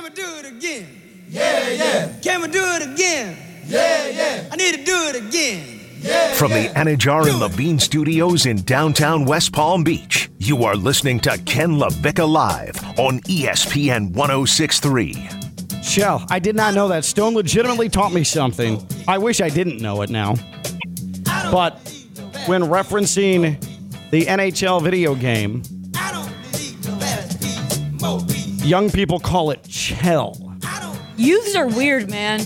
Can we do it again? Yeah, yeah. Can we do it again? Yeah, yeah. I need to do it again. From the Anidjar and Levine Studios in downtown West Palm Beach, you are listening to Ken LaVicka Live on ESPN 1063. Shell, I did not know that. Stone legitimately taught me something. I wish I didn't know it now. But when referencing the NHL video game, young people call it Chell. Youths are weird, man.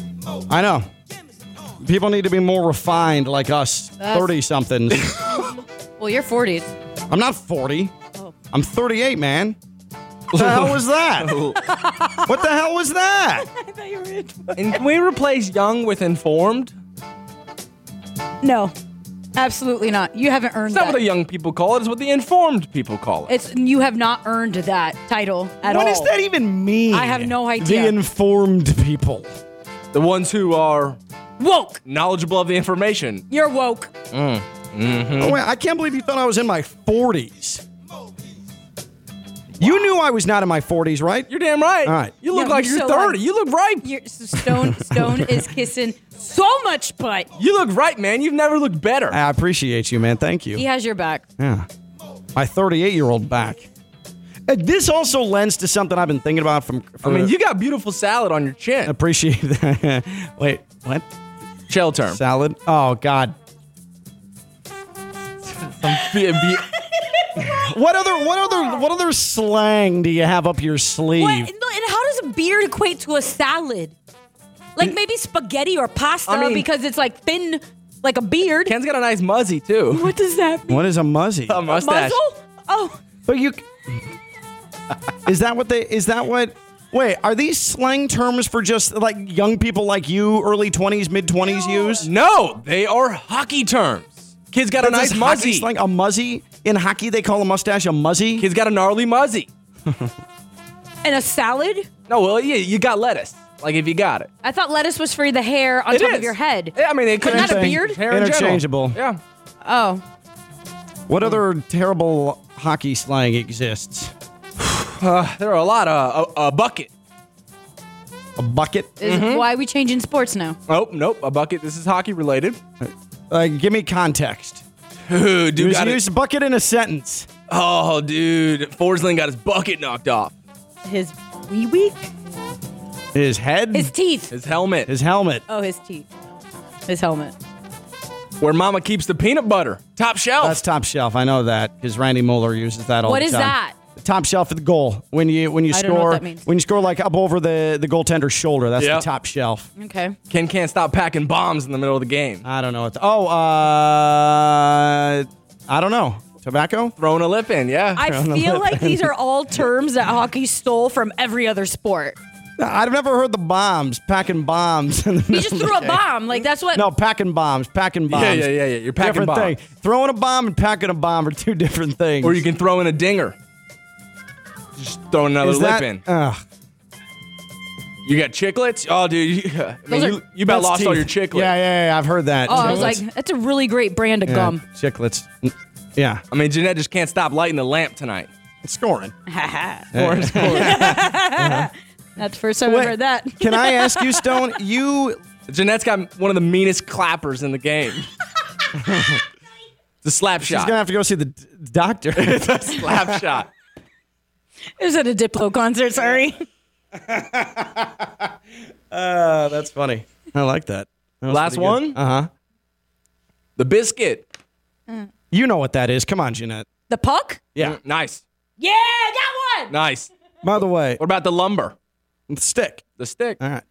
I know. People need to be more refined like us, That's- 30 somethings. Well, you're 40. I'm not 40. I'm 38, man. What the hell was that? what the hell was that? And can we replace young with informed? No, absolutely not. You haven't earned that. It's not that. what the young people call it, it's what the informed people call it. it's you have not earned that title at What all. does that even mean? I have no idea. The informed people. The ones who are woke? knowledgeable of the information. You're woke. Mm, mm-hmm. Oh, wait, I can't believe you thought I was in my 40s. You knew I was not in my 40s, right? You're damn right. All right. You look No, like you're you're, so 30. right. You look ripe. You're, Stone Stone is kissing so much butt. You look right, man. You've never looked better. I appreciate you, man. Thank you. He has your back. Yeah. My 38 year old back. Uh, This also lends to something I've been thinking about from. I mean, you got beautiful salad on your chin. appreciate that. Wait, what? Shell term. Salad? Oh, God. Be- be- What other what other what other slang do you have up your sleeve? What? And how does a beard equate to a salad? Like maybe spaghetti or pasta I mean- because it's like thin, like a beard. Ken's got a nice muzzy, too. What does that mean? What is a muzzy? A mustache. Muzzle? Oh, But you Is that what they is that what Wait, are these slang terms for just like young people like you, early 20s, mid 20s use? No, they are hockey terms. Kid's got a That's nice hockey muzzy. slang, a muzzy. In hockey, they call a mustache a muzzy. He's got a gnarly muzzy. and a salad? No, well, yeah, you got lettuce. Like if you got it. I thought lettuce was for the hair on It top is. of your head. Yeah, I mean, it could But not a Same thing. beard? Hair in general. Interchangeable. Yeah. Oh, What other terrible hockey slang exists? Uh, there are a lot of a, a bucket. A bucket? is Mm-hmm. why we changing sports now? Oh, nope, a bucket. This is hockey related. Uh, give me context. Ooh, dude Use, got it. bucket in a sentence. Oh, dude, Forsling got his bucket knocked off. His wee wee? His head? His teeth. His helmet. His helmet. Oh, his teeth. His helmet. Where Mama keeps the peanut butter. Top shelf. That's top shelf. I know that because Randy Moller uses that all What the is time. that? The top shelf of the goal. When you when you I don't know score what that means. when you score like up over the the goaltender's shoulder, that's Yeah. the top shelf. Okay. Ken can't stop packing bombs in the middle of the game. I don't know what. oh, uh, I don't know. Tobacco. Throwing a lip in, yeah. I feel like these are all terms that hockey stole from every other sport. I've never heard the bombs packing bombs. In the He just threw a bomb. Like that's what. No, packing bombs. Packing bombs. yeah, yeah, yeah, yeah. You're packing different bombs. thing. Throwing a bomb and packing a bomb are two different things. Or you can throw in a dinger. Just throw another Is lip that, in. Ugh. You got chiclets? Oh, dude. You, I mean, are- you, you about That's lost all teeth. your chiclets. Yeah, yeah, yeah. I've heard that. Oh, I was like, that's a really great brand of Yeah, gum. Chiclets. Yeah. I mean, Jeanette just can't stop lighting the lamp tonight. Scoring. Scoring, scoring. That's the first time I've Wait, heard that. Can I ask you, Stone? You Jeanette's got one of the meanest clappers in the game. the slap shot. She's shot. gonna have to go see the d- doctor. it's a slap shot. It was at a Diplo concert. Sorry. uh, that's funny. I like that. That Last one? Uh huh. The biscuit. You know what that is. Come on, Jeanette. The puck? Yeah. Mm, Nice. Yeah, that one. Nice. By the way, What about the lumber? the stick. The stick. All right.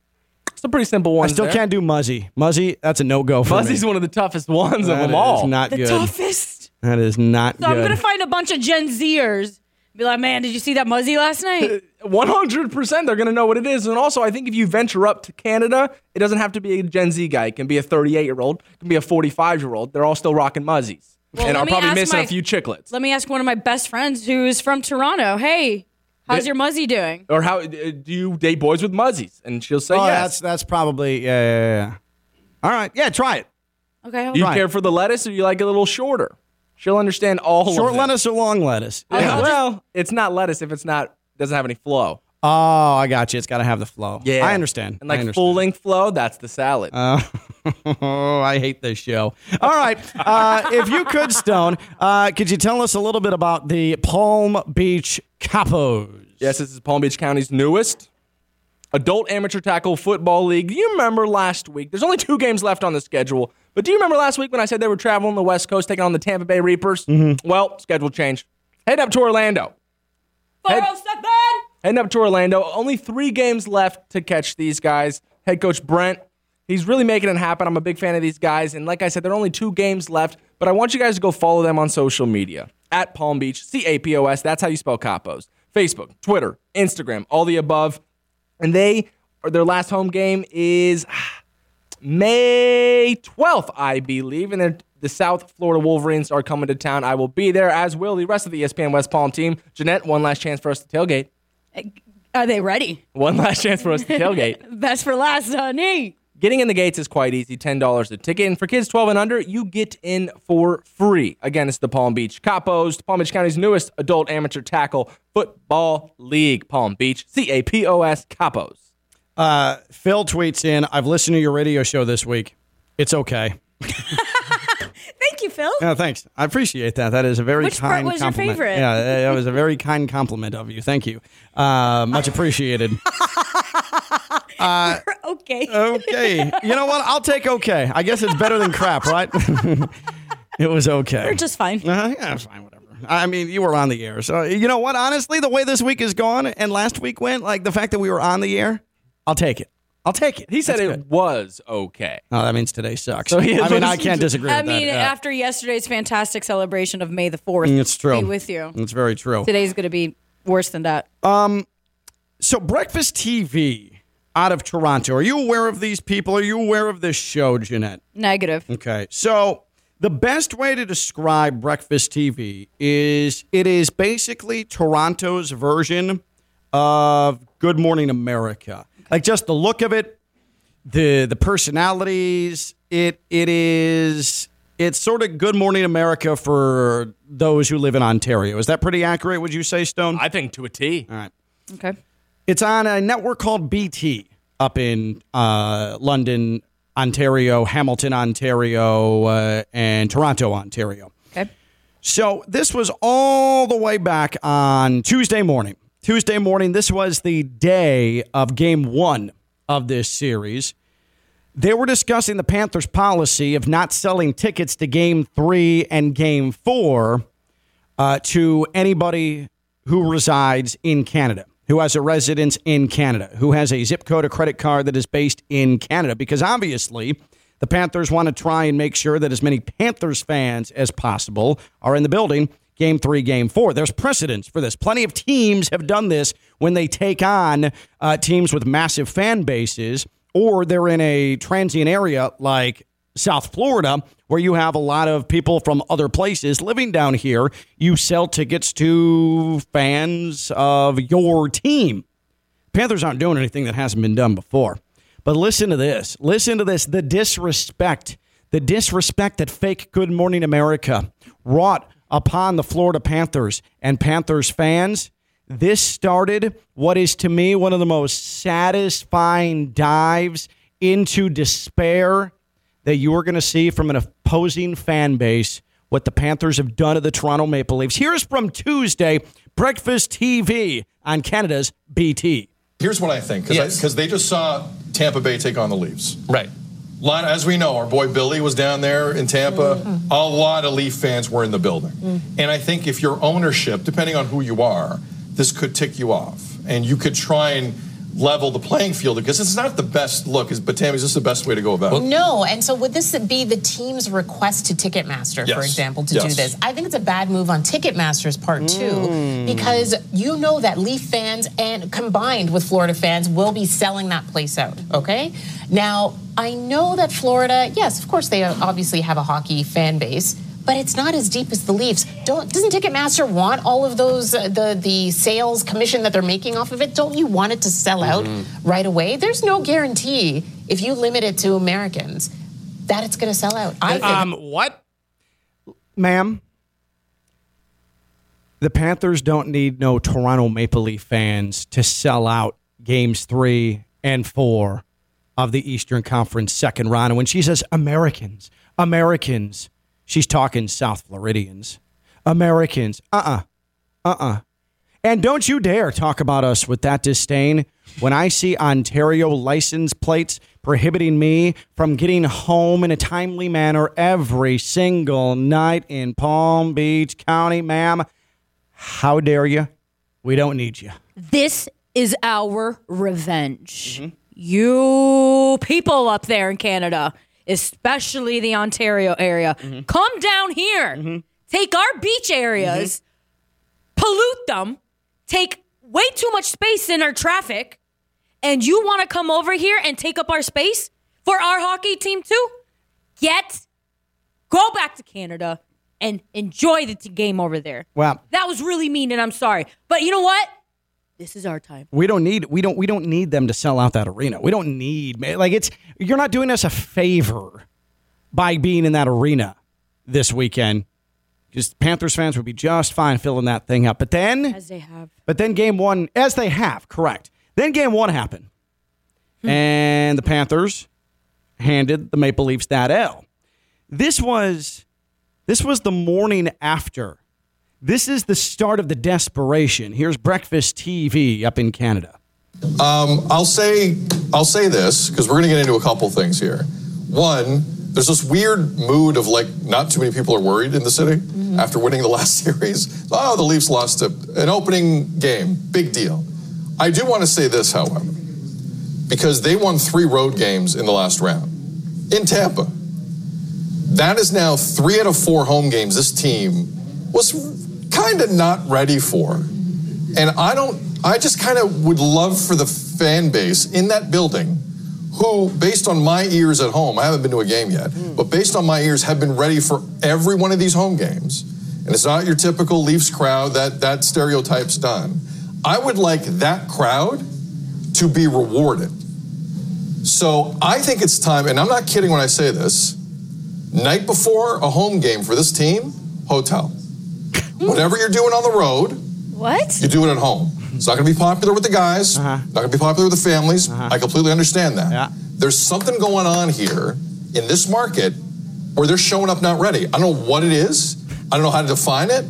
It's a pretty simple one. I still can't do Muzzy. Muzzy, that's a no go for Fuzzy's me. one of the toughest ones of them all. is not The good. toughest. That is not So I'm gonna find a bunch of Gen Zers. Be like, man, did you see that Muzzy last night? 100% they're going to know what it is. And also, I think if you venture up to Canada, it doesn't have to be a Gen Z guy. It can be a 38 year old, it can be a 45 year old. They're all still rocking muzzies. Well, and let are probably ask missing my- a few chiclets. Let me ask one of my best friends who's from Toronto. Hey, how's Yeah. your Muzzy doing? Or how uh, do you date boys with muzzies? And she'll say oh, yes. that's that's probably yeah, yeah, yeah. All right, yeah, try it. Okay. Do you Right. care for the lettuce or you like it a little shorter? She'll understand all Short of it. lettuce or long lettuce? I'll- I'll Well, it's not lettuce if it's not doesn't have any flow. Oh, I got you. It's got to have the flow. Yeah, I understand. And like understand. full length flow, that's the salad. Oh, I hate this show. All right. Uh, if you could, Stone, uh, could you tell us a little bit about the Palm Beach Capos? yes, this is Palm Beach County's newest adult amateur tackle football league. You remember last week? There's only two games left on the schedule, but do you remember last week when I said they were traveling the West Coast, taking on the Tampa Bay Reapers? Mm-hmm. Well, schedule change. Head up to Orlando. Head- Burrow stuck bad. Heading up to Orlando. Only three games left to catch these guys. Head coach Brent, he's really making it happen. I'm a big fan of these guys. And like I said, there are only two games left, but I want you guys to go follow them on social media at Palm Beach, C A P O S. That's how you spell Capos. Facebook, Twitter, Instagram, all the above. And they, or their last home game is May 12th, I believe. And then the South Florida Wolverines are coming to town. I will be there, as will the rest of the ESPN West Palm team. Jeanette, one last chance for us to tailgate. Uh, are they ready? One last chance for us to tailgate. Best for last, honey. Getting in the gates is quite easy $10 a ticket. And for kids 12 and under, you get in for free. Again, it's the Palm Beach Capos, Palm Beach County's newest adult amateur tackle football league. Palm Beach, C A P O S, Capos. Uh, Phil tweets in, I've listened to your radio show this week. It's okay. Thank you, Phil. No, thanks. I appreciate that. That is a very Which part kind was your compliment. favorite? Yeah, that was a very kind compliment of you. Thank you. Uh, much appreciated. Okay. okay. You know what? I'll take okay. I guess it's better than crap, right? it was okay. We're just fine. Uh, yeah, it's fine, whatever. I mean, you were on the air. So, you know what? Honestly, the way this week is gone and last week went, like the fact that we were on the air, I'll take it. I'll take it. He said That's it good. was okay. Oh, that means today sucks. So he I mean, I can't disagree I with mean, that. Yeah. after yesterday's fantastic celebration of May the 4th, mm, It's true. be with you. It's very true. Today's going to be worse than that. Um, so, Breakfast TV out of Toronto. Are you aware of these people? Are you aware of this show, Jeanette? Negative. Okay. So, the best way to describe Breakfast TV is it is basically Toronto's version of Good Morning America. Like just the look of it, the the personalities, it it is it's sort of Good Morning America for those who live in Ontario. Is that pretty accurate, would you say, Stone? I think to a T. All right. Okay. It's on a network called BT up in uh, London, Ontario, Hamilton, Ontario, uh, and Toronto, Ontario. Okay. So this was all the way back on Tuesday morning. Tuesday morning, this was the day of game one of this series. They were discussing the Panthers' policy of not selling tickets to game three and game four uh, to anybody who resides in Canada, who has a residence in Canada, who has a zip code, a credit card that is based in Canada, because obviously the Panthers want to try and make sure that as many Panthers fans as possible are in the building. Game three, game four. There's precedence for this. Plenty of teams have done this when they take on uh, teams with massive fan bases, or they're in a transient area like South Florida, where you have a lot of people from other places living down here, you sell tickets to fans of your team. Panthers aren't doing anything that hasn't been done before. But listen to this. Listen to this. The disrespect, the disrespect that fake Good Morning America wrought upon the Florida Panthers and Panthers fans. This started what is to me one of the most satisfying dives into despair that you are going to see from an opposing fan base what the Panthers have done to the Toronto Maple Leafs. Here's from Tuesday, Breakfast TV on Canada's BT. Here's what I think, because Yes. they just saw Tampa Bay take on the Leafs. Right. Lot, as we know, our boy Billy was down there in Tampa. Mm-hmm. A lot of Leaf fans were in the building. Mm. And I think if your ownership, depending on who you are, this could tick you off. And you could try and level the playing field because it's not the best look. Is- But Tammy, is this the best way to go about it? No, and so would this be the team's request to Ticketmaster, for example, to do this? I think it's a bad move on Ticketmaster's part too, hmm. because you know that Leaf fans and combined with Florida fans will be selling that place out. Okay, now I know that Florida, yes, of course they obviously have a hockey fan base. But it's not as deep as the Leafs. Don't doesn't Ticketmaster want all of those uh, the the sales commission that they're making off of it? Don't you want it to sell out right away? There's no guarantee if you limit it to Americans that it's going to sell out. I think Um, what? Ma'am, the Panthers don't need no Toronto Maple Leaf fans to sell out games three and four of the Eastern Conference second round. And when she says Americans, Americans, she's talking South Floridians. Americans. Uh uh-uh. uh. Uh And don't you dare talk about us with that disdain when I see Ontario license plates prohibiting me from getting home in a timely manner every single night in Palm Beach County, ma'am. How dare you? We don't need you. This is our revenge. You people up there in Canada, especially the Ontario area, mm-hmm. come down here. Mm-hmm. Take our beach areas, mm-hmm. pollute them, take way too much space in our traffic, and you want to come over here and take up our space for our hockey team too? Get, go back to Canada and enjoy the game over there. Wow. That was really mean, and I'm sorry. But you know what? This is our time. We don't need we don't we don't need them to sell out that arena. We don't need like it's you're not doing us a favor by being in that arena this weekend. Just Panthers fans would be just fine filling that thing up. But then As they have. But then game one, as they have, correct. Then game one happened. Hmm. And the Panthers handed the Maple Leafs that L. This was this was the morning after. This is the start of the desperation. Here's breakfast TV up in Canada. Um, I'll say I'll say this because we're going to get into a couple things here. One, there's this weird mood of like not too many people are worried in the city after winning the last series. Oh, the Leafs lost a, an opening game, big deal. I do want to say this, however, because they won three road games in the last round in Tampa. That is now three out of four home games this team was kind of not ready for. And I don't, I just kind of would love for the fan base in that building who, based on my ears at home, I haven't been to a game yet, hmm. but based on my ears, have been ready for every one of these home games. And it's not your typical Leafs crowd that that stereotype's done. I would like that crowd to be rewarded. So I think it's time, and I'm not kidding when I say this. Night before a home game for this team, hotel. Hmm. Whatever you're doing on the road, What? you do it at home. It's not going to be popular with the guys. Uh-huh. Not going to be popular with the families. Uh-huh. I completely understand that. Yeah. There's something going on here in this market where they're showing up not ready. I don't know what it is. I don't know how to define it.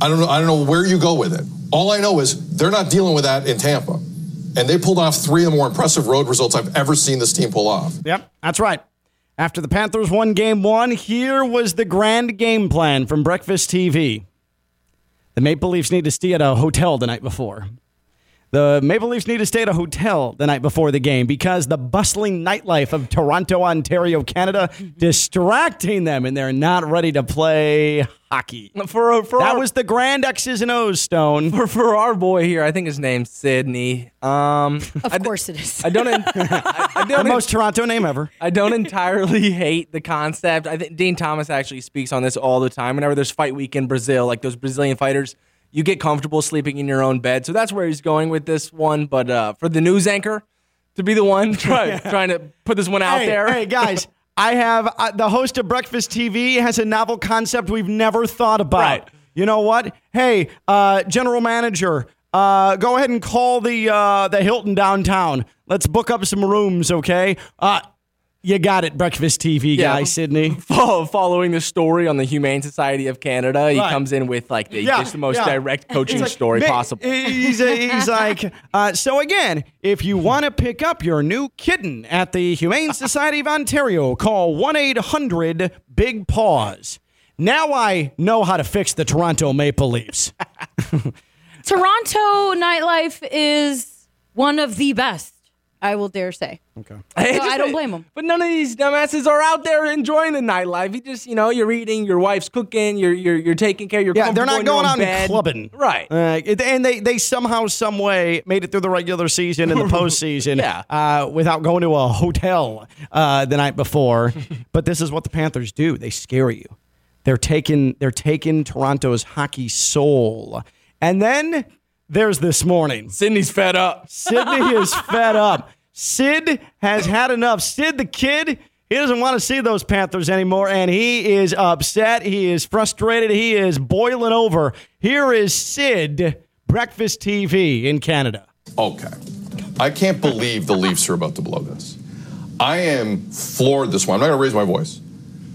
I don't know. I don't know where you go with it. All I know is they're not dealing with that in Tampa, and they pulled off three of the more impressive road results I've ever seen this team pull off. Yep, that's right. After the Panthers won game one, here was the grand game plan from Breakfast TV. The Maple Leafs need to stay at a hotel the night before. The Maple Leafs need to stay at a hotel the night before the game because the bustling nightlife of Toronto, Ontario, Canada, distracting them, and they're not ready to play hockey. For for That our, was the grand X's and O's, Stone. for, for our boy here. I think his name's Sydney. Um, Of course it is. I don't. I, I The don't. most Toronto name ever. I don't entirely hate the concept. I think Dean Thomas actually speaks on this all the time. Whenever there's fight week in Brazil, like those Brazilian fighters, you get comfortable sleeping in your own bed. So that's where he's going with this one. But uh, for the news anchor to be the one try, trying to put this one out hey, there, Hey, guys, I have uh, the host of Breakfast TV has a novel concept we've never thought about. Right. You know what? Hey, uh, general manager, uh, go ahead and call the uh, the Hilton downtown. Let's book up some rooms, okay? Uh, you got it, Breakfast TV Yeah. guy, Sydney. Following the story on the Humane Society of Canada, he Right. comes in with like the, Yeah, just the most yeah. direct coaching like, story "Ma- possible. He's, he's like, uh, so again, if you want to pick up your new kitten at the Humane Society of Ontario, call 1 800 Big Paws. Now I know how to fix the Toronto Maple Leafs. Toronto nightlife is one of the best, I will dare say. Okay. Hey, So I don't blame 'em. But none of these dumbasses are out there enjoying the nightlife. You just, you know, you're eating, your wife's cooking, you're you're, you're taking care, of your Yeah, they're not comfortable in your going own out bed. and clubbing. Right. Uh, it- and they, they somehow, some way made it through the regular season and the postseason Yeah. uh, without going to a hotel uh, the night before. but this is what the Panthers do. They scare you. They're taking they're taking Toronto's hockey soul. And then there's this morning. Sydney's fed up. Sydney is fed up. Sid has had enough. Sid the kid He doesn't want to see those Panthers anymore, and he is upset. He is frustrated. He is boiling over. Here is Sid, Breakfast TV in Canada. Okay. I can't believe the Leafs are about to blow this. I am floored this one. I'm not going to raise my voice.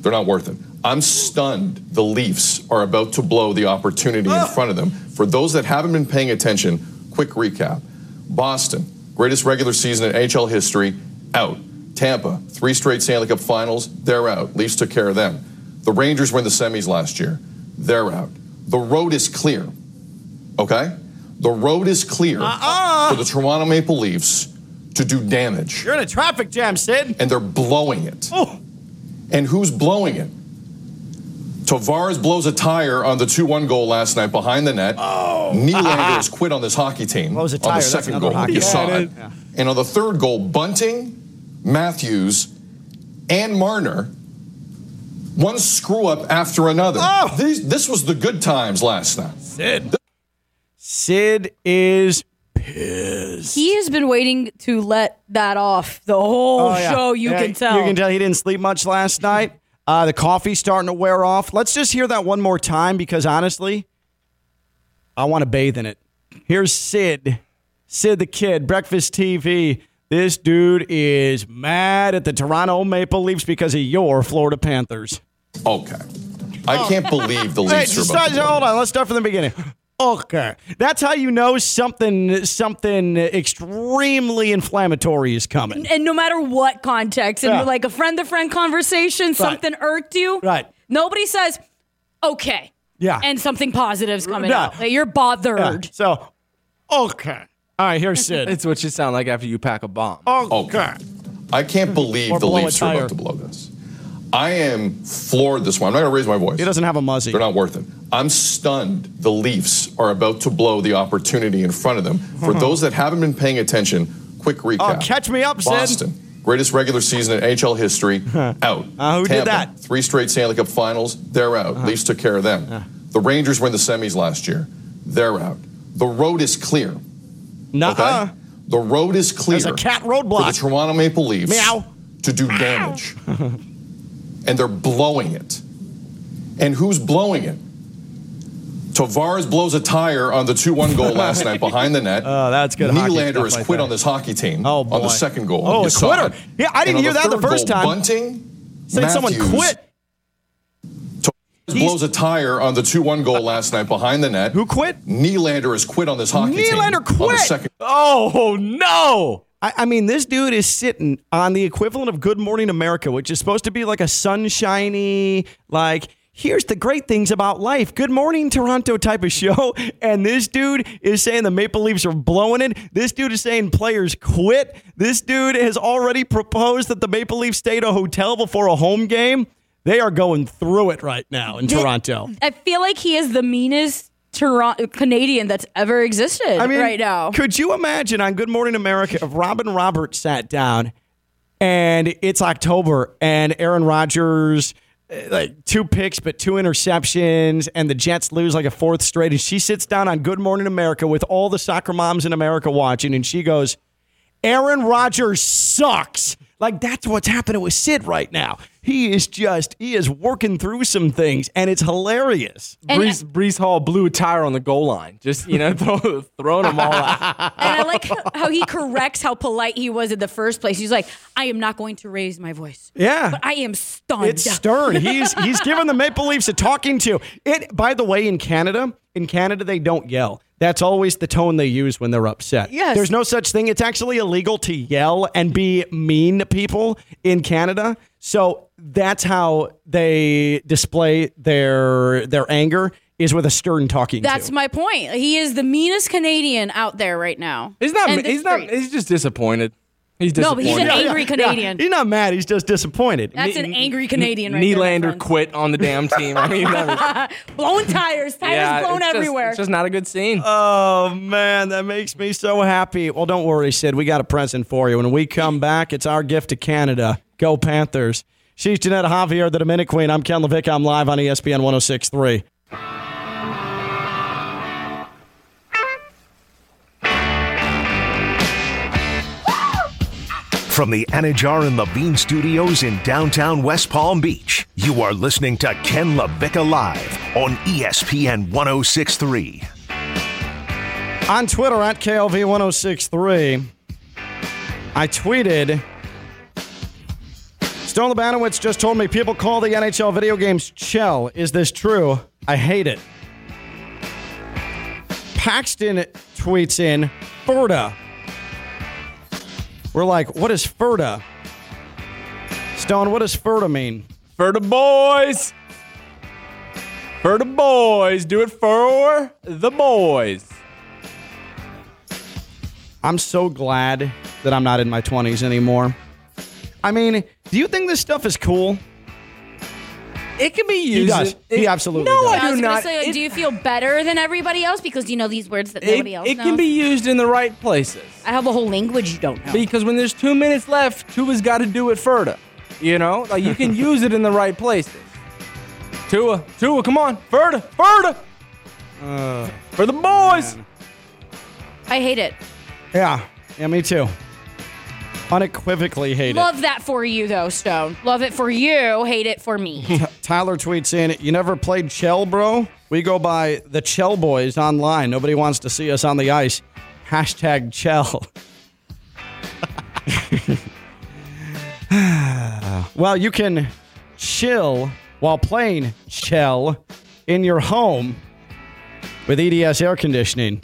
They're not worth it. I'm stunned the Leafs are about to blow the opportunity in ah. front of them. For those that haven't been paying attention, quick recap. Boston, greatest regular season in HL history, out. Tampa, three straight Stanley Cup finals, they're out. Leafs took care of them. The Rangers were in the semis last year, they're out. The road is clear. Okay? The road is clear uh-uh. for the Toronto Maple Leafs to do damage. You're in a traffic jam, Sid. And they're blowing it. Oh. And who's blowing it? Tavares blows a tire on the 2 1 goal last night behind the net. Oh. Nylander has quit on this hockey team. Blows a On tire, the second another goal. hockey You game. saw Yeah, it. it is. And on the third goal, Bunting, Matthews, and Marner. One screw up after another. Oh. These, this was the good times last night. Sid. Sid is He has been waiting to let that off the whole Oh, yeah. show. You Yeah, can tell. You can tell he didn't sleep much last night. Uh, the coffee's starting to wear off. Let's just hear that one more time because honestly, I want to bathe in it. Here's Sid, Sid the Kid, Breakfast TV. This dude is mad at the Toronto Maple Leafs because of your Florida Panthers. Okay. I can't believe the Hey, Leafs just are about start, to hold on. Let's start from the beginning. Okay, that's how you know something something extremely inflammatory is coming. and no matter what context, and Yeah. like a friend to friend conversation, something irked you. Right. Nobody says, okay. Yeah. And something positive's coming Yeah. out. That You're bothered. Yeah, So, okay. All right, here's Sid. It's what you sound like after you pack a bomb. okay. I can't believe Or the blow a Leafs are about to blow this. I am floored this one. I'm not going to raise my voice. He doesn't have a muzzy. They're not worth it. I'm stunned the Leafs are about to blow the opportunity in front of them. For those that haven't been paying attention, quick recap. Oh, catch me up, Sid. Boston, greatest regular season in HL history, out. Uh, who did that? Three straight Stanley Cup finals, they're out. Uh-huh. Leafs took care of them. The Rangers were in the semis last year, they're out. The road is clear. Nuh-uh. Okay? The road is clear. There's a cat For the. Toronto Maple Leafs Meow. to do damage. and they're blowing it. And who's blowing it? Tavares blows a tire on the 2 1 goal last night behind the net. Oh, that's good Nylander has quit on this hockey team Oh, on the second goal. Oh, a quitter. it. Yeah, I didn't hear that the first goal, time. Bunting, Said someone quit. Tavares blows a tire on the 2 1 goal last night behind the net. Who quit? Nylander has quit on this hockey team. Nylander On the quit. second Oh no! I, I mean, this dude is sitting on the equivalent of Good Morning America, which is supposed to be like a sunshiny, like, here's the great things about life. Good morning, Toronto type of show. And this dude is saying the Maple Leafs are blowing it. This dude is saying players quit. This dude has already proposed that the Maple Leafs stay at a hotel before a home game. They are going through it right now in Toronto. I feel like he is the meanest Toronto Canadian that's ever existed I mean, right now. Could you imagine on Good Morning America if Robin Roberts sat down and it's October and Aaron Rodgers uh, like two picks but two interceptions and the Jets lose like a fourth straight and she sits down on Good Morning America with all the soccer moms in America watching and she goes Aaron Rodgers sucks. Like that's what's happening with Sid right now. He is just he is working through some things and it's hilarious. And- Breece, Breece Hall blew a tire on the goal line. Just you know, throw, throwing them all out. and I like how- how he corrects how polite he was in the first place. He's like, I am not going to raise my voice. Yeah. But I am stunned. It's stern. He's he's given the Maple Leafs a talking to. It by the way, in Canada, in Canada they don't yell. That's always the tone they use when they're upset. Yes. There's no such thing. It's actually illegal to yell and be mean to people in Canada. So that's how they display their their anger is with a stern talking That's to. my point. He is the meanest Canadian out there right now. He's not. He's not. He's just disappointed. He's No, but disappointed. he's an angry Canadian. He's not mad. He's just disappointed. That's an angry Canadian right there, my Nylander friends. quit on the damn team. I mean, I mean, Blowing tires. Tires yeah, blown it's just- everywhere. it's just not a good scene. Oh man, that makes me so happy. Well, don't worry, Sid. We got a present for you. When we come back, it's our gift to Canada. Go Panthers. She's Janetta Javier, the Dominic Queen. I'm Ken LeVick. I'm live on ESPN 1063. From the Anidjar and Levine studios in downtown West Palm Beach, you are listening to Ken LaVicka Live on ESPN 1063. On Twitter at KLV1063, I tweeted Stone Labanowitz just told me people call the NHL video games Chell. Is this true? I hate it. Paxton tweets in Ferda. We're like, what is Ferda? Stone, what does Ferda mean? The boys. The boys. Do it for the boys. I'm so glad that I'm not in my 20s anymore. I mean, do you think this stuff is cool? It can be used. He does. It, He absolutely no, does. I I do was gonna not. say, like, it, do you feel better than everybody else because you know these words that it, else it knows? It can be used in the right places. I have a whole language you don't know. Because when there's two minutes left, Tua's got to do it Ferda. You know, like you can use it in the right places. Tua, Tua, come on, Ferda, Ferda, Uh, for the boys. I hate it. Yeah, yeah, me too. Unequivocally hate it. Love that for you though, Stone. Love it for you. Hate it for me. it. Tyler tweets in, "You never played Chell, bro? We go by the Chell Boys online. Nobody wants to see us on the ice. Hashtag Chell." well, you can chill while playing Chell in your home with EDS air conditioning.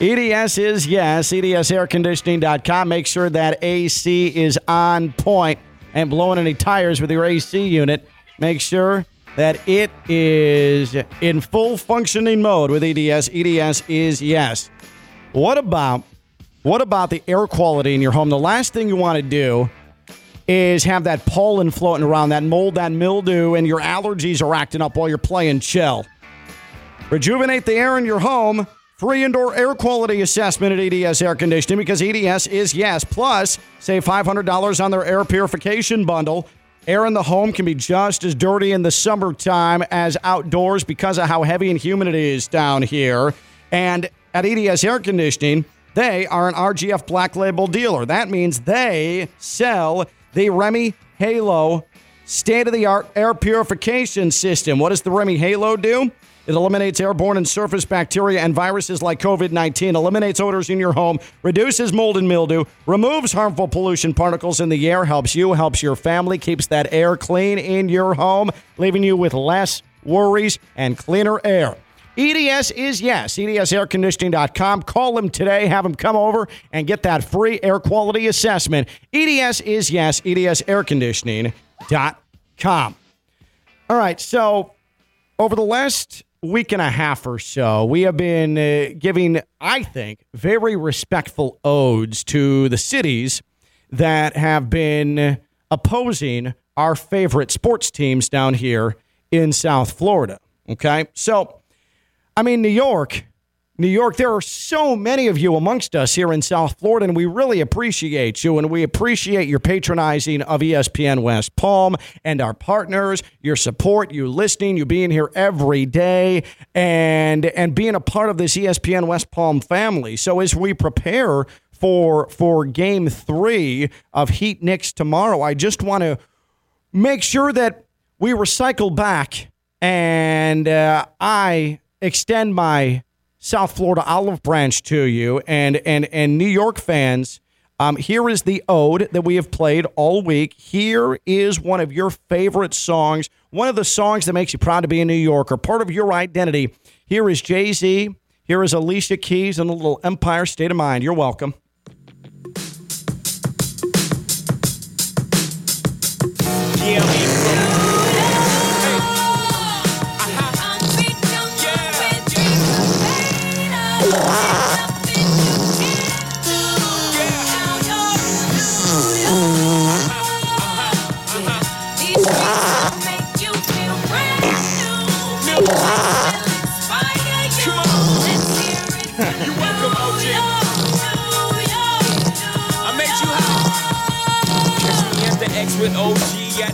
EDS is yes, EDSairconditioning.com. Make sure that AC is on point and blowing any tires with your AC unit. Make sure that it is in full functioning mode with EDS. EDS is yes. What about what about the air quality in your home? The last thing you want to do is have that pollen floating around, that mold, that mildew, and your allergies are acting up while you're playing chill. Rejuvenate the air in your home. Free indoor air quality assessment at EDS Air Conditioning because EDS is yes. Plus, save $500 on their air purification bundle. Air in the home can be just as dirty in the summertime as outdoors because of how heavy and humid it is down here. And at EDS Air Conditioning, they are an RGF Black Label dealer. That means they sell the REME HALO state of the art air purification system. What does the REME HALO do? It eliminates airborne and surface bacteria and viruses like COVID 19, eliminates odors in your home, reduces mold and mildew, removes harmful pollution particles in the air, helps you, helps your family, keeps that air clean in your home, leaving you with less worries and cleaner air. EDS is yes. EDSairconditioning.com. Call them today. Have them come over and get that free air quality assessment. EDS is yes. EDSairconditioning.com. All right. So, over the last week and a half or so, we have been uh, giving, I think, very respectful odes to the cities that have been opposing our favorite sports teams down here in South Florida. Okay. So, I mean, New York, New York, there are so many of you amongst us here in South Florida, and we really appreciate you, and we appreciate your patronizing of ESPN West Palm and our partners, your support, you listening, you being here every day, and and being a part of this ESPN West Palm family. So as we prepare for for Game Three of Heat Knicks tomorrow, I just want to make sure that we recycle back and uh, I extend my South Florida olive branch to you and and and New York fans. Um, here is the ode that we have played all week. Here is one of your favorite songs, one of the songs that makes you proud to be a New Yorker, part of your identity. Here is Jay Z. Here is Alicia Keys and a little Empire State of Mind. You're welcome.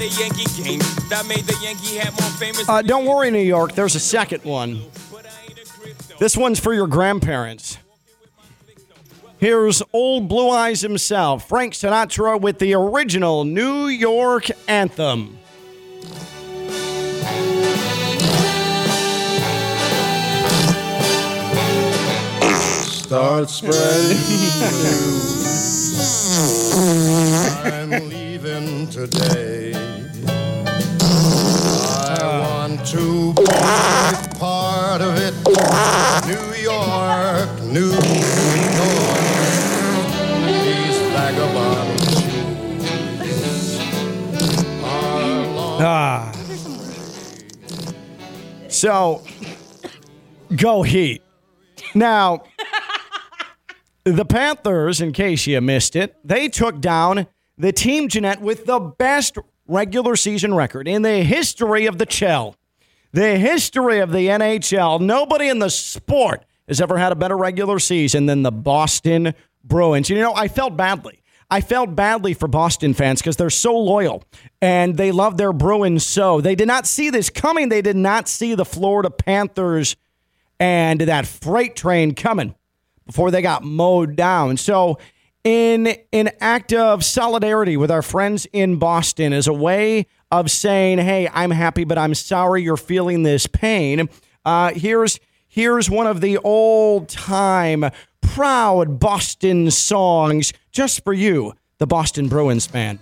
A Yankee game. That made the Yankee hat more famous. Uh, don't worry, New York. There's a second one. But I ain't a crypto. This one's for your grandparents. Here's old Blue Eyes himself, Frank Sinatra, with the original New York anthem. Start spreading news. I'm leaving today. I want to be part of it. New York, New York. These vagabond shoes are long. Ah. So, go Heat. Now, the Panthers, in case you missed it, they took down the team, Jeanette, with the best regular season record in the history of the Chell. The history of the NHL. Nobody in the sport has ever had a better regular season than the Boston Bruins. You know, I felt badly. I felt badly for Boston fans because they're so loyal and they love their Bruins so. They did not see this coming. They did not see the Florida Panthers and that freight train coming before they got mowed down. So, in an act of solidarity with our friends in Boston, as a way of saying, "Hey, I'm happy, but I'm sorry you're feeling this pain." Uh, here's here's one of the old time proud Boston songs just for you, the Boston Bruins fan.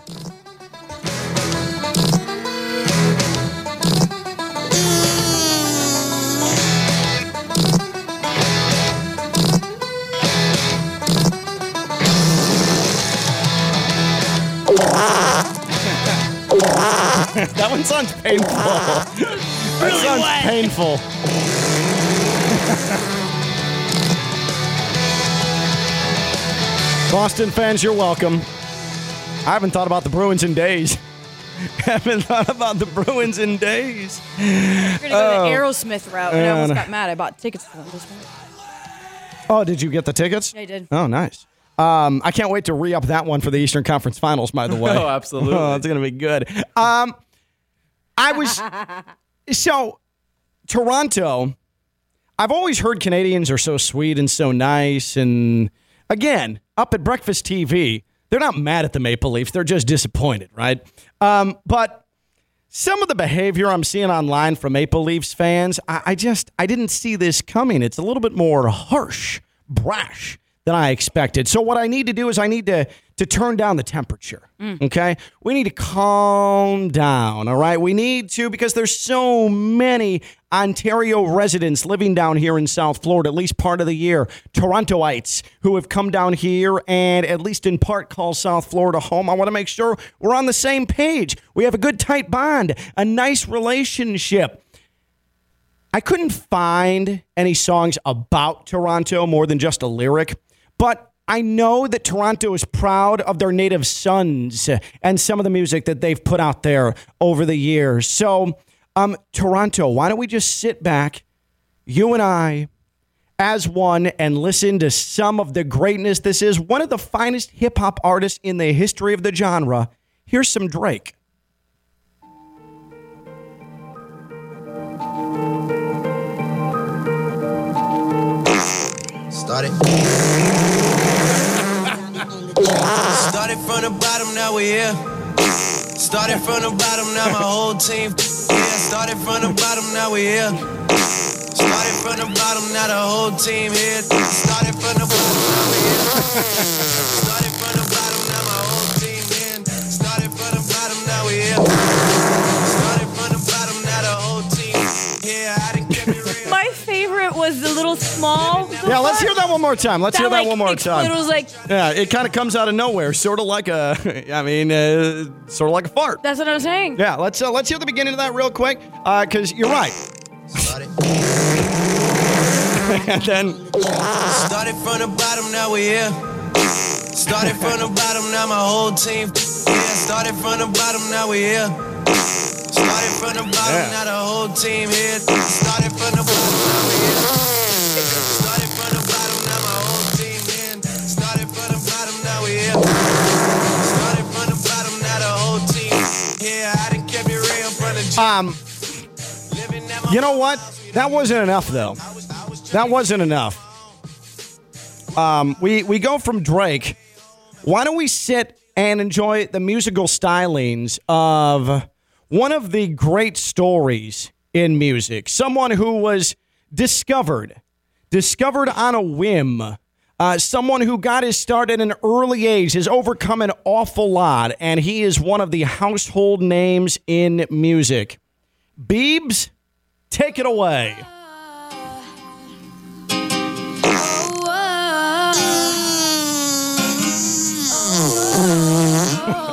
that one sounds painful. that sounds painful. Boston fans, you're welcome. I haven't thought about the Bruins in days. haven't thought about the Bruins in days. We're gonna go the Aerosmith route, and I almost got mad. I bought tickets to them this morning. Oh, did you get the tickets? I did. Oh, nice. Um, I can't wait to re up that one for the Eastern Conference Finals. By the way, Oh, absolutely. Oh, it's gonna be good. Um, I was so Toronto. I've always heard Canadians are so sweet and so nice, and again, up at Breakfast TV, they're not mad at the Maple Leafs; they're just disappointed, right? Um, but some of the behavior I'm seeing online from Maple Leafs fans, I, I just I didn't see this coming. It's a little bit more harsh, brash than I expected. So what I need to do is I need to to turn down the temperature. Okay, we need to calm down. All right, we need to because there's so many Ontario residents living down here in South Florida, at least part of the year. Torontoites who have come down here and at least in part call South Florida home. I want to make sure we're on the same page. We have a good tight bond, a nice relationship. I couldn't find any songs about Toronto more than just a lyric, but I know that Toronto is proud of their native sons and some of the music that they've put out there over the years. So, um, Toronto, why don't we just sit back, you and I, as one, and listen to some of the greatness? This is one of the finest hip hop artists in the history of the genre. Here's some Drake. Started. Started from the bottom, now we here. Started from the bottom, now my whole team. Yeah, started from the bottom, now we here. Started from the bottom, now the whole team here. Started from the bottom, now we here. Started from the bottom, was the little small. Yeah, let's hear that one more time. Let's hear that like, one more time. It was like Yeah, it kind of comes out of nowhere, sort of like a, I mean, uh, sort of like a fart. that's what I was saying. Yeah, let's uh, let's hear the beginning of that real quick, because you're right. Started. and then Started from the bottom, now we're here. Started from the bottom, now my whole team. Yeah, started from the bottom, now we're here. Started from the bottom, Yeah. now the whole team here. Started from the bottom, now we here. Started from the bottom, now my whole team here. Started from the bottom, now we here. Started from the bottom, now the whole team. Yeah, I done kept it real from the um, living at my you know what? That wasn't enough though. That wasn't enough. um, we we go from Drake. Why don't we sit and enjoy the musical stylings of one of the great stories in music? Someone who was discovered, discovered on a whim. Uh, someone who got his start at an early age has overcome an awful lot, and he is one of the household names in music. Beebs, take it away.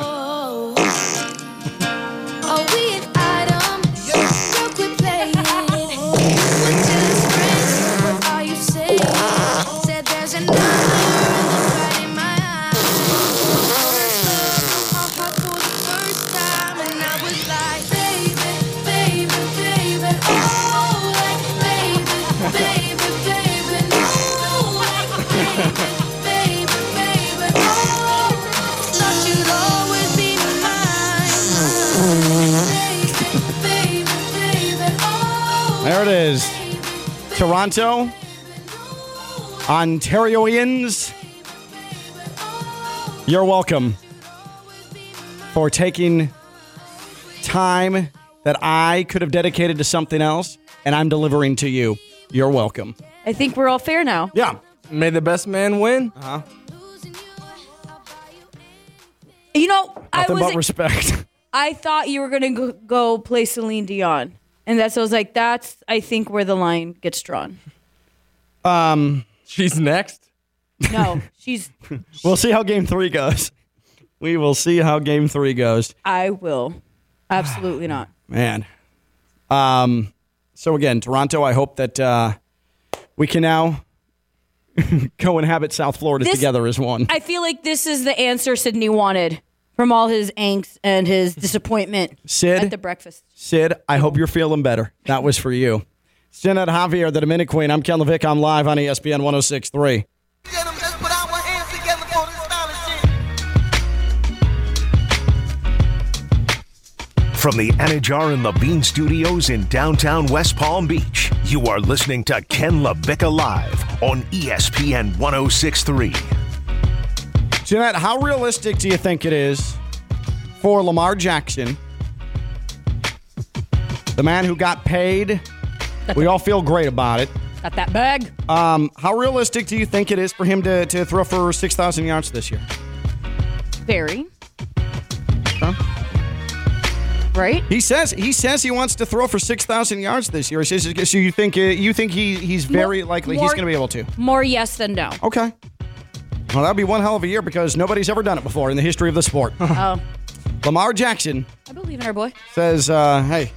Toronto, Ontarioans, you're welcome for taking time that I could have dedicated to something else, and I'm delivering to you. You're welcome. I think we're all fair now. Yeah. May the best man win. Uh-huh. You know, I Nothing was but respect. I thought you were gonna go, go play Celine Dion, and that's I was like, that's I think where the line gets drawn. Um, She's next. No, she's. we'll see how game three goes. We will see how game three goes. I will. Absolutely not. Man. Um, so again, Toronto, I hope that uh, we can now go inhabit South Florida This- together as one. I feel like this is the answer Sydney wanted from all his angst and his disappointment Sid? at the breakfast. Sid, I hope you're feeling better. That was for you. Jeanette Javier, the Dominic Queen. I'm Ken LaVicka. I'm live on ESPN 1063. From the Anidjar and Levine Studios in downtown West Palm Beach, you are listening to Ken LaVicka Live on ESPN 1063. Jeanette, how realistic do you think it is for Lamar Jackson, the man who got paid? We all feel great about it. Got that bag? Um, how realistic do you think it is for him to, to throw for 6,000 yards this year? Very. Huh? Right? He says he says he wants to throw for 6,000 yards this year. So you think uh, you think he he's very More- likely he's going to be able to? More yes than no. Okay. Well, that'd be one hell of a year because nobody's ever done it before in the history of the sport. Oh, Lamar Jackson I believe in our boy. says, uh, "Hey,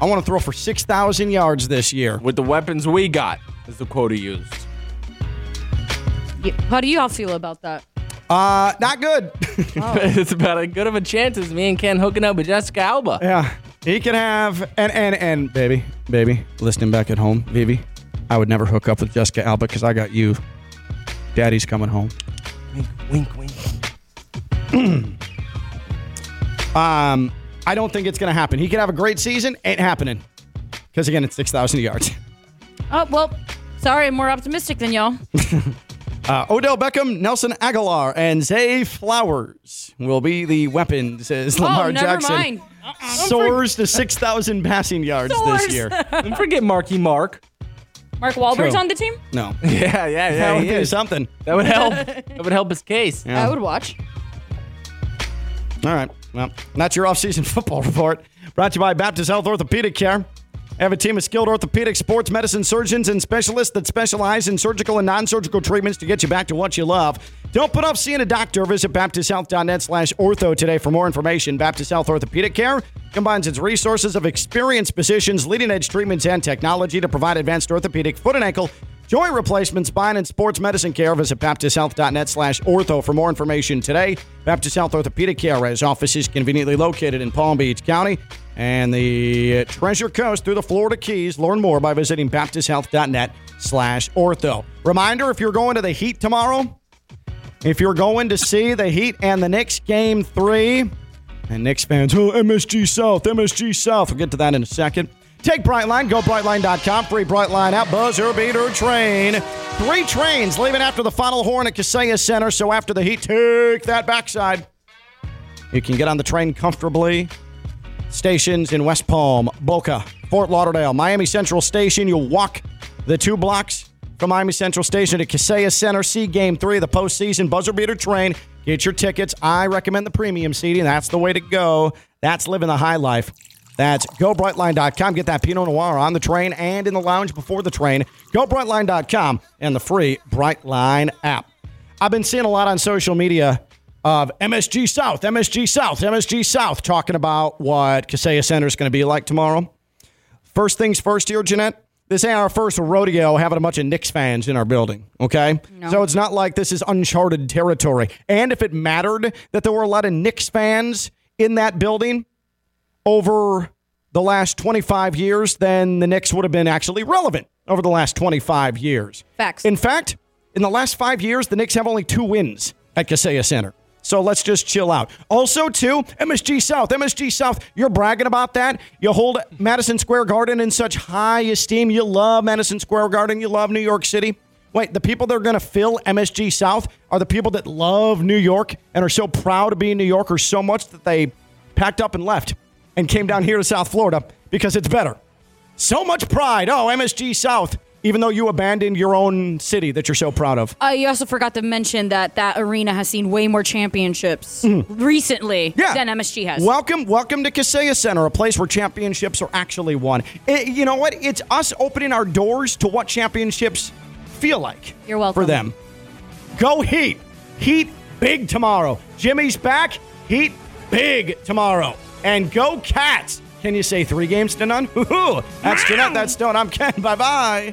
I want to throw for 6,000 yards this year." With the weapons we got, is the quote he used. Yeah, How do you all feel about that? Uh, not good. it's about as good of a chance as me and Ken hooking up with Jessica Alba. yeah, he can have and and and baby, baby, listening back at home, Vivi, I would never hook up with Jessica Alba because I got you. Daddy's coming home. Wink, wink, wink. Um, I don't think it's going to happen. He could have a great season. Ain't happening. Because again, it's 6,000 yards. Oh, well, sorry, I'm more optimistic than y'all. Uh, Odell Beckham, Nelson Agholor, and Zay Flowers will be the weapons, says Lamar oh, never Jackson. mind. Soars to 6,000 passing yards Soars. this year. Don't forget Marky Mark. Mark Wahlberg's True. on the team? No. Yeah, yeah, yeah. That would he be is. something. That would help. that would help his case. Yeah. I would watch. All right. Well, that's your off-season football report. Brought to you by Baptist Health Orthopedic Care. Have a team of skilled orthopedic sports medicine surgeons and specialists that specialize in surgical and non-surgical treatments to get you back to what you love. Don't put off seeing a doctor. Visit baptisthealth.net slash ortho today for more information. Baptist Health Orthopedic Care combines its resources of experienced physicians, leading-edge treatments, and technology to provide advanced orthopedic foot and ankle Joint replacement, spine, and sports medicine care. Visit baptisthealth.net slash ortho for more information today. Baptist Health Orthopedic Care has offices conveniently located in Palm Beach County and the uh, Treasure Coast through the Florida Keys. Learn more by visiting baptisthealth.net slash ortho. Reminder, if you're going to the Heat tomorrow, if you're going to see the Heat and the Knicks game three, and Knicks fans, oh, MSG South, MSG South. We'll get to that in a second. Take Brightline, go brightline.com, free Brightline app, buzzer beater train. Three trains leaving after the final horn at Kaseya Center, so after the heat, take that backside. You can get on the train comfortably. Stations in West Palm, Boca, Fort Lauderdale, Miami Central Station. You'll walk the two blocks from Miami Central Station to Kaseya Center. See Game 3 of the postseason buzzer beater train. Get your tickets. I recommend the premium seating. That's the way to go. That's living the high life. That's gobrightline.com. Get that Pinot Noir on the train and in the lounge before the train. Gobrightline.com and the free Brightline app. I've been seeing a lot on social media of MSG South, MSG South, MSG South talking about what Kaseya Center is going to be like tomorrow. First things first here, Jeanette. This ain't our first rodeo having a bunch of Knicks fans in our building, okay? So it's not like this is uncharted territory. And if it mattered that there were a lot of Knicks fans in that building over the last 25 years, then the Knicks would have been actually relevant over the last 25 years. Facts. In fact, in the last five years, the Knicks have only two wins at Kaseya Center. So let's just chill out. Also, too, MSG South. MSG South, you're bragging about that. You hold Madison Square Garden in such high esteem. You love Madison Square Garden. You love New York City. Wait, the people that are going to fill MSG South are the people that love New York and are so proud to be New Yorkers so much that they packed up and left and came down here to South Florida because it's better. So much pride. Oh, MSG South, even though you abandoned your own city that you're so proud of. Uh, you also forgot to mention that that arena has seen way more championships recently Mm-hmm. Yeah. than MSG has. Welcome, welcome to Kaseya Center, a place where championships are actually won. Eh, you know what? It's us opening our doors to what championships feel like. You're welcome. For them. Go Heat. Heat big tomorrow. Jimmy's back. Heat big tomorrow. And go Cats. Can you say three games to none? Woo-hoo. That's Jeanette. That's Stone. I'm Ken. Bye bye.